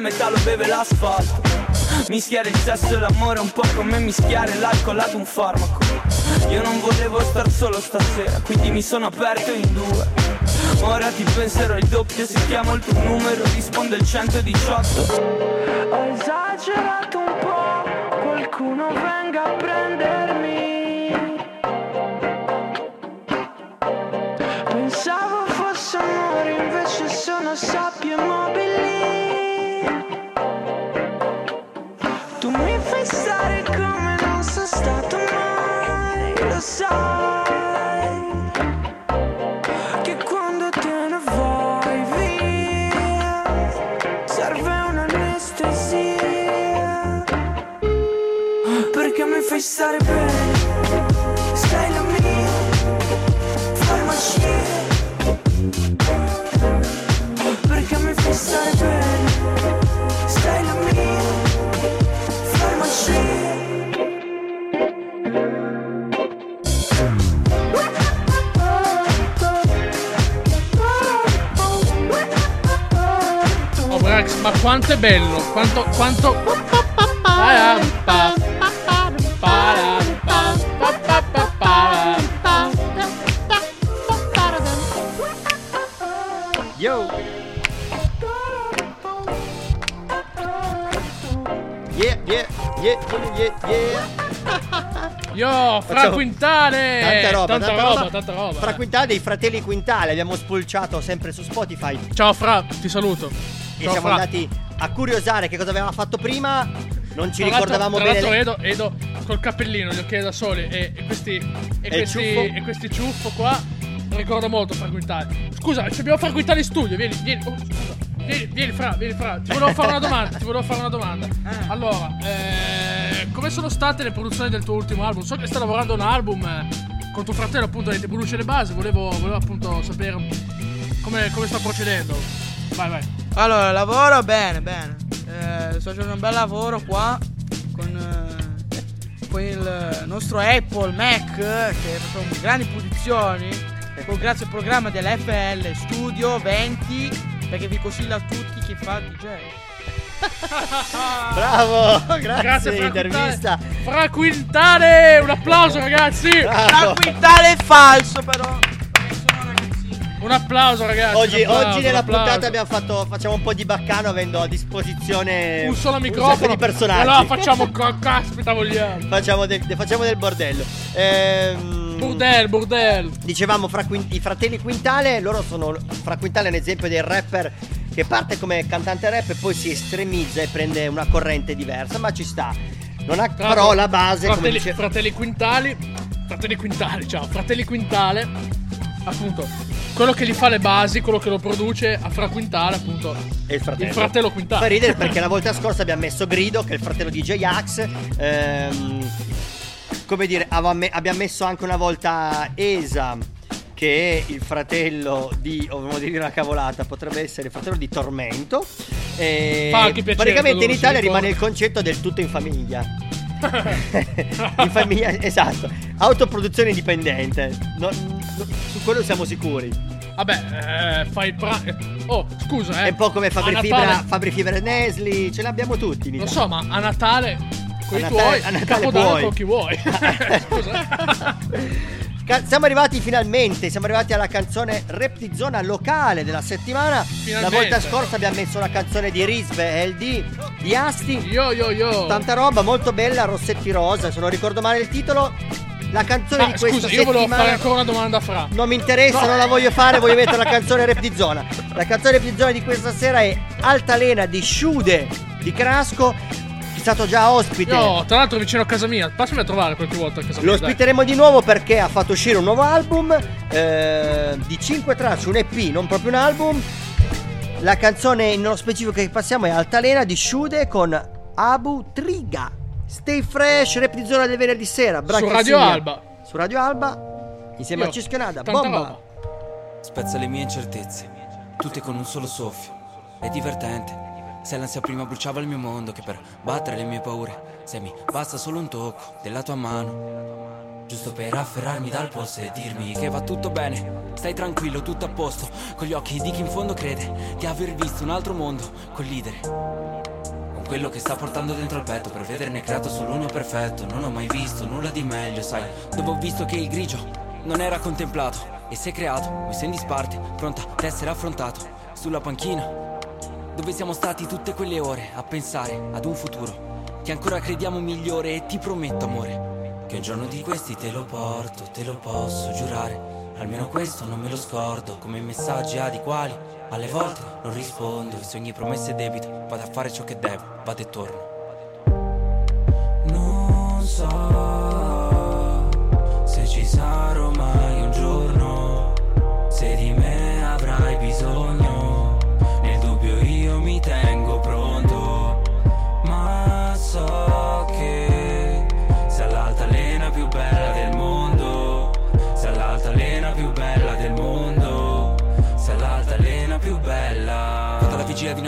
Speaker 14: metà lo beve l'asfalto. Mischiare il sesso e l'amore un po' come mischiare l'alcol ad un farmaco. Io non volevo star solo stasera, quindi mi sono aperto in due. Ora ti penserò il doppio, se chiamo il tuo numero risponde il 118.
Speaker 2: Ho esagerato un po', qualcuno venga a prendermi. Pensavo fosse amore, invece sono sabbie
Speaker 4: quanto è bello, quanto, quanto...
Speaker 3: Yo! Yeah, yeah, yeah, yeah, yeah.
Speaker 4: Yo, Fra
Speaker 3: Facciamo-
Speaker 4: Quintale!
Speaker 3: Tanta roba,
Speaker 4: tanta,
Speaker 3: tanta
Speaker 4: roba,
Speaker 3: roba.
Speaker 4: tanta roba.
Speaker 3: Fra Quintale dei fratelli Quintale, abbiamo spulciato sempre su Spotify.
Speaker 4: Ciao Fra, ti saluto.
Speaker 3: E
Speaker 4: Ciao
Speaker 3: siamo
Speaker 4: Fra.
Speaker 3: andati a curiosare che cosa aveva fatto prima. Non ci
Speaker 4: Tra
Speaker 3: ricordavamo
Speaker 4: tra
Speaker 3: bene.
Speaker 4: l'altro Edo, Edo col cappellino, gli occhiali da sole e, e questi e,
Speaker 3: E
Speaker 4: questi
Speaker 3: ciuffo.
Speaker 4: e questi ciuffo qua ricorda molto Fra Quintale. Scusa, ci abbiamo Fra Quintale in studio, vieni, vieni. oh, scusa. Vieni, vieni Fra, vieni Fra. Ti volevo fare una *laughs* domanda, ti volevo fare una domanda.
Speaker 3: Ah.
Speaker 4: Allora, eh, come sono state le produzioni del tuo ultimo album? So che stai lavorando a un album eh, con tuo fratello appunto ti produce le basi, volevo, volevo appunto sapere come, come sta procedendo. Vai, vai.
Speaker 15: Allora, lavoro bene, bene. Eh, sto facendo un bel lavoro qua con, eh, con il nostro Apple Mac che facciamo grandi produzioni. Con, grazie al programma dell'FL Studio 20 perché vi consiglio a tutti
Speaker 2: chi fa DJ. *laughs*
Speaker 3: Bravo, grazie,
Speaker 4: Grazie, Fra
Speaker 3: intervista.
Speaker 4: Fra Quintale, un applauso ragazzi.
Speaker 3: Bravo.
Speaker 2: Quintale è falso però.
Speaker 4: Un applauso ragazzi.
Speaker 3: Oggi,
Speaker 4: un applauso,
Speaker 3: oggi nella
Speaker 4: un
Speaker 3: puntata abbiamo fatto, facciamo un po' di baccano avendo a disposizione
Speaker 4: un solo microfono
Speaker 3: di personaggi.
Speaker 4: Allora facciamo caspita vogliamo.
Speaker 3: facciamo, del, facciamo del bordello. Ehm,
Speaker 4: Burdel, burdel.
Speaker 3: Dicevamo fra Quin- i fratelli Quintale, loro sono fra Quintale è un esempio del rapper che parte come cantante rap e poi si estremizza e prende una corrente diversa, ma ci sta. Non ha
Speaker 4: Tra
Speaker 3: però la base come
Speaker 4: fratelli,
Speaker 3: dice
Speaker 4: fratelli Quintali. Fratelli Quintali, ciao. Fratelli Quintale. Appunto. Quello che gli fa le basi, quello che lo produce a Fra Quintale, appunto.
Speaker 3: è il fratello.
Speaker 4: Il fratello Quintale.
Speaker 3: Fa ridere perché la volta scorsa abbiamo messo Grido, che è il fratello di J-Ax. Ehm, come dire, abbiamo messo anche una volta Esa, che è il fratello di, o volevo dire una cavolata, potrebbe essere il fratello di Tormento. E
Speaker 4: Fa anche piacere
Speaker 3: praticamente in Italia rimane il concetto del tutto in famiglia. *laughs* *laughs* in famiglia, esatto. Autoproduzione indipendente. No- no- su quello siamo sicuri.
Speaker 4: Vabbè, eh, fai il pra- Oh, scusa, eh.
Speaker 3: È un po' come Fabri
Speaker 4: Natale-
Speaker 3: Fibra, Fabri Fibra e Nesli, ce l'abbiamo tutti.
Speaker 4: Lo
Speaker 3: Italia.
Speaker 4: so, ma a Natale. Con i tuoi,
Speaker 3: Natale- a Natale puoi.
Speaker 4: con chi vuoi. *laughs* Scusa.
Speaker 3: Siamo arrivati finalmente, siamo arrivati alla canzone rap di zona locale della settimana.
Speaker 4: Finalmente.
Speaker 3: La volta scorsa abbiamo messo la canzone di Risve e LD di Asti.
Speaker 4: Yo yo yo.
Speaker 3: Tanta roba, molto bella, Rossetti Rosa, se non ricordo male il titolo. La canzone
Speaker 4: Ah,
Speaker 3: di questa
Speaker 4: scusa, io volevo
Speaker 3: settimana
Speaker 4: fare ancora una domanda a Fra.
Speaker 3: non mi interessa,
Speaker 4: No.
Speaker 3: non la voglio fare, *laughs* voglio mettere la canzone rap di zona. La canzone rap di zona di questa sera è Altalena di Sciude di Crasco, è stato già ospite.
Speaker 4: Io, tra l'altro, vicino a casa mia. Passami a trovare qualche volta a casa mia.
Speaker 3: Lo
Speaker 4: dai.
Speaker 3: ospiteremo di nuovo perché ha fatto uscire un nuovo album eh, di 5 tracce, un EP, non proprio un album. La canzone nello specifico che passiamo è Altalena di Sciude con Abu Triga. Stay fresh, rap di zona del venerdì sera.
Speaker 4: Su
Speaker 3: Braccassigna.
Speaker 4: Radio Alba.
Speaker 3: Su Radio Alba, insieme
Speaker 4: Io,
Speaker 3: a Cisconada.
Speaker 4: tanta
Speaker 3: Bomba.
Speaker 4: roba.
Speaker 16: Spezza le mie incertezze, tutte con un solo soffio. È divertente. Se l'ansia prima bruciava il mio mondo, che per battere le mie paure, se mi basta solo un tocco della tua mano. Giusto per afferrarmi dal polso e dirmi che va tutto bene. Stai tranquillo, tutto a posto. Con gli occhi di chi in fondo crede di aver visto un altro mondo collidere. Quello che sta portando dentro il petto per vederne creato solo uno perfetto. Non ho mai visto nulla di meglio, sai. Dove ho visto che il grigio non era contemplato e si è creato, sei in disparte, pronta ad essere affrontato sulla panchina. Dove siamo stati tutte quelle ore a pensare ad un futuro che ancora crediamo migliore e ti prometto amore che un giorno di questi te lo porto, te lo posso giurare. Almeno questo non me lo scordo, come i messaggi a di quali alle volte non rispondo, i sogni promesse e debito, vado a fare ciò che devo, vado e torno. Non so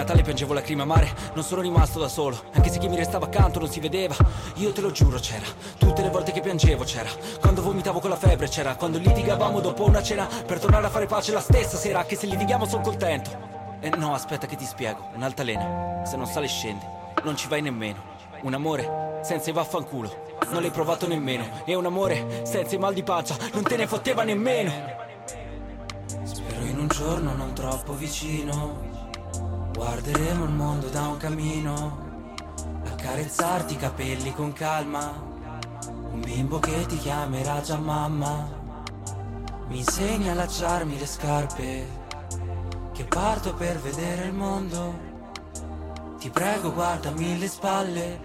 Speaker 16: Natale piangevo lacrime amare, non sono rimasto da solo, anche se chi mi restava accanto non si vedeva. Io te lo giuro c'era, tutte le volte che piangevo c'era, quando vomitavo con la febbre c'era, quando litigavamo dopo una cena per tornare a fare pace la stessa sera, che se litighiamo sono contento. E no, aspetta che ti spiego, un'altalena, se non sale scende, non ci vai nemmeno. Un amore senza i vaffanculo, non l'hai provato nemmeno. E un amore senza i mal di pancia, non te ne fotteva nemmeno. Spero in un giorno non troppo vicino Guarderemo il mondo da un camino Accarezzarti i capelli con calma. Un bimbo che ti chiamerà già mamma. Mi insegna a allacciarmi le scarpe Che parto per vedere il mondo. Ti prego guardami le spalle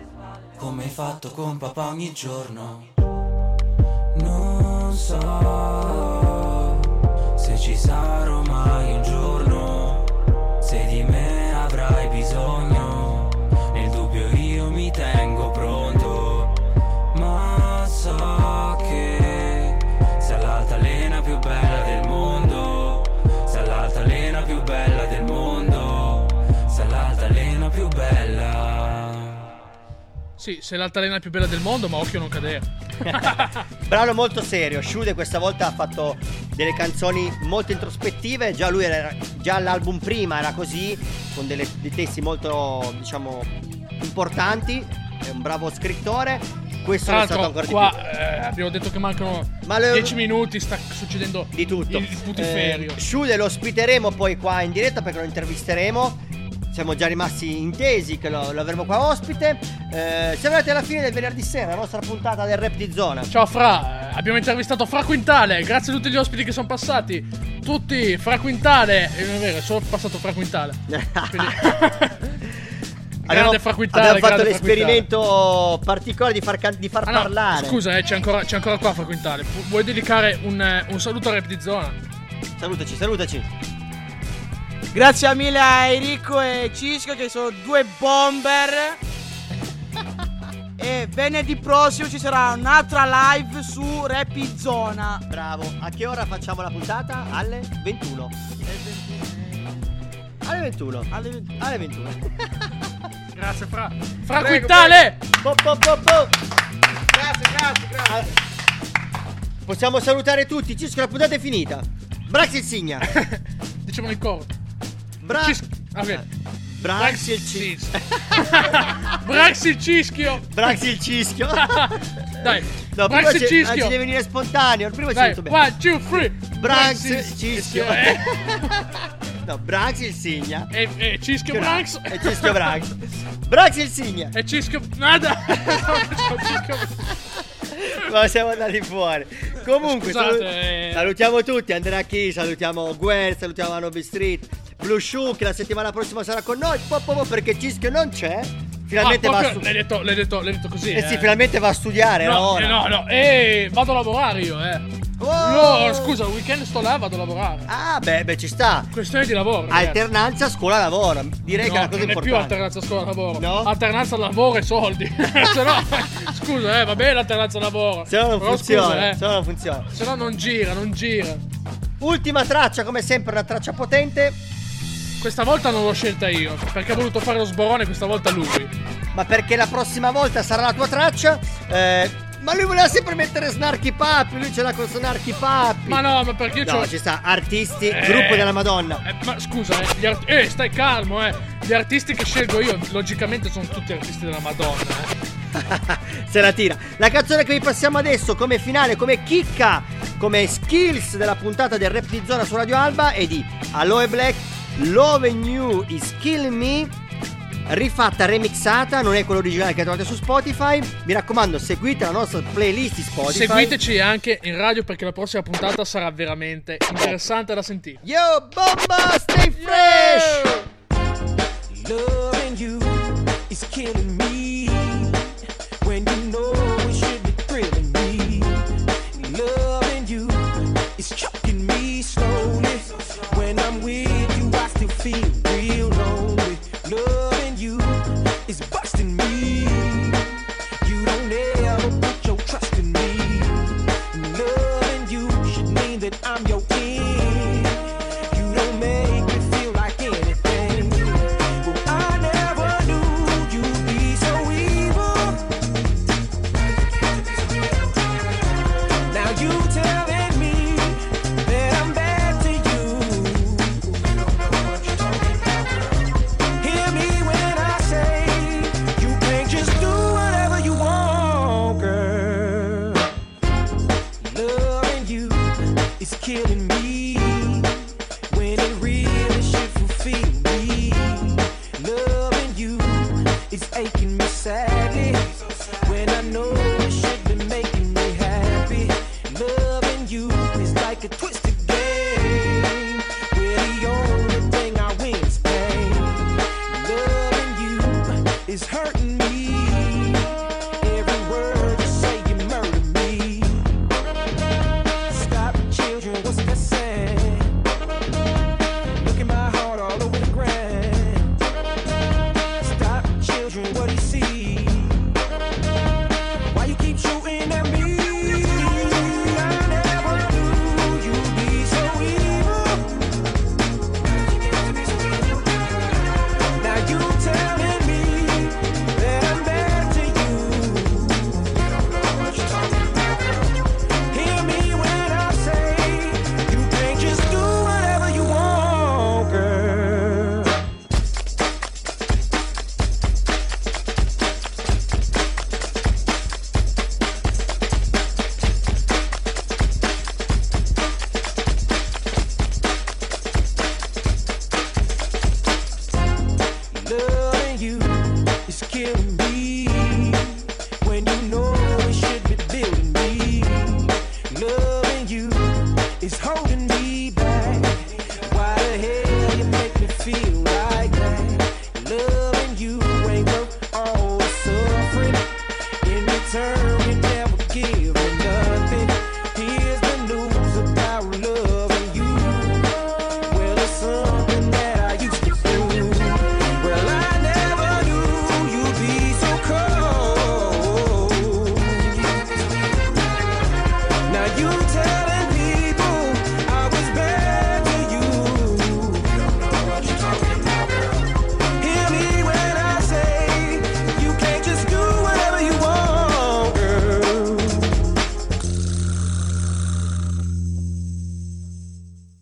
Speaker 16: Come hai fatto con papà ogni giorno. Non so se ci sarò mai
Speaker 4: Sì, sei l'altalena più bella del mondo, ma occhio non cadere. *laughs*
Speaker 3: Brano molto serio. Shude questa volta ha fatto delle canzoni molto introspettive. Già lui era, già l'album prima era così, con delle- dei testi molto, diciamo, importanti. È un bravo scrittore. Questo
Speaker 4: Tra
Speaker 3: è stato ancora di
Speaker 4: qua eh, abbiamo detto che mancano
Speaker 3: Ma le-
Speaker 4: 10 minuti, sta succedendo
Speaker 3: di tutto.
Speaker 4: il, putiferio.
Speaker 3: Eh, Sciule lo ospiteremo poi qua in diretta perché lo intervisteremo. Siamo già rimasti intesi che lo, lo avremo qua ospite. Eh, siamo arrivati alla fine del venerdì sera, la nostra puntata del rap di zona.
Speaker 4: Ciao Fra, eh, abbiamo intervistato Fra Quintale, grazie a tutti gli ospiti che sono passati. Tutti, Fra Quintale, e non è vero, è solo passato Fra Quintale. *laughs* Quindi- grande Fra Quintale.
Speaker 3: abbiamo fatto l'esperimento particolare di far, di far
Speaker 4: Ah, no,
Speaker 3: parlare.
Speaker 4: Scusa, eh, c'è, ancora, c'è ancora qua Fra Quintale. Pu- Vuoi dedicare un, eh, un saluto a Rap di Zona?
Speaker 3: Salutaci, salutaci.
Speaker 2: Grazie mille a Enrico e Cisco che sono due bomber. e venerdì prossimo ci sarà un'altra live su Rap Zona.
Speaker 3: Bravo. A che ora facciamo la puntata? Alle 21. Alle 21.
Speaker 2: Alle 21.
Speaker 3: Alle 21. *laughs*
Speaker 4: Grazie Fra. Fra
Speaker 3: Prego,
Speaker 4: Quintale!
Speaker 3: Po, po, po, po.
Speaker 2: Grazie, grazie, grazie.
Speaker 3: Possiamo salutare tutti. Cisco, la puntata è finita. Brax *laughs* il Signa.
Speaker 4: Diciamo in coro.
Speaker 3: Bra-
Speaker 4: Cis- ok.
Speaker 3: Brax il Cisco. *laughs*
Speaker 4: Brax il cischio!
Speaker 3: Brax il Cischio. *laughs*
Speaker 4: Dai,
Speaker 3: No,
Speaker 4: Brax
Speaker 3: prima
Speaker 4: il
Speaker 3: ci,
Speaker 4: cischio!
Speaker 3: ah, ci deve venire spontaneo. Prima ci
Speaker 4: Dai,
Speaker 3: detto bene.
Speaker 4: one, two, three!
Speaker 3: Brax
Speaker 4: il
Speaker 3: Cischio.
Speaker 4: Eh, *laughs*
Speaker 3: No, Brax il Signa.
Speaker 4: E, e Cischio
Speaker 3: Che
Speaker 4: Brax!
Speaker 3: E Cischio Brax. Brax il Signa.
Speaker 4: E Cischio... Nada!
Speaker 3: Ma siamo andati fuori. Comunque,
Speaker 4: Scusate,
Speaker 3: salu-
Speaker 4: eh.
Speaker 3: salutiamo tutti. Andrea Chi, salutiamo Gwen, salutiamo Anobi Street. Blue Shoe che la settimana prossima sarà con noi. Po, po, po, perché Cischio non c'è. Finalmente
Speaker 4: Ah,
Speaker 3: va a
Speaker 4: proprio-
Speaker 3: stu-
Speaker 4: l'hai, detto, l'hai, detto, l'hai detto così,
Speaker 3: Eh sì, finalmente va a studiare.
Speaker 4: No, eh, no, no, eh, vado a lavorare io, eh. No, scusa, il weekend sto là, vado a lavorare.
Speaker 3: Ah, beh, beh, ci sta.
Speaker 4: Questione di lavoro.
Speaker 3: Alternanza scuola-lavoro. Direi
Speaker 4: no,
Speaker 3: che è una cosa
Speaker 4: non è più
Speaker 3: importante.
Speaker 4: alternanza scuola-lavoro.
Speaker 3: No?
Speaker 4: Alternanza lavoro e soldi. *laughs* *laughs* se no, scusa, eh, va bene l'alternanza lavoro.
Speaker 3: Se no non
Speaker 4: Però
Speaker 3: funziona.
Speaker 4: Scusa, eh.
Speaker 3: Se no non funziona.
Speaker 4: Se no non gira, non gira.
Speaker 3: Ultima traccia, come sempre, una traccia potente.
Speaker 4: Questa volta non l'ho scelta io, perché ha voluto fare lo sborone questa volta lui.
Speaker 3: Ma perché la prossima volta sarà la tua traccia? Eh, ma lui voleva sempre mettere Snarky Papi. Lui ce l'ha con Snarky Papi.
Speaker 4: Ma no, ma perché io
Speaker 3: No,
Speaker 4: c'ho-
Speaker 3: ci sta. Artisti,
Speaker 4: Eh.
Speaker 3: gruppo della Madonna.
Speaker 4: Eh, ma scusa, eh, gli art- eh, stai calmo, eh. Gli artisti che scelgo io, logicamente, sono tutti artisti della Madonna, eh. *laughs*
Speaker 3: Se la tira. La canzone che vi passiamo adesso come finale, come chicca, come skills della puntata del rap di zona su Radio Alba è di Aloe Black, Love You is Killing Me. Rifatta, remixata, non è quello originale che trovate su Spotify. Mi raccomando, seguite la nostra playlist di Spotify.
Speaker 4: Seguiteci anche in radio perché la prossima puntata sarà veramente interessante da sentire.
Speaker 3: Yo, bomba, stay fresh!
Speaker 17: Loving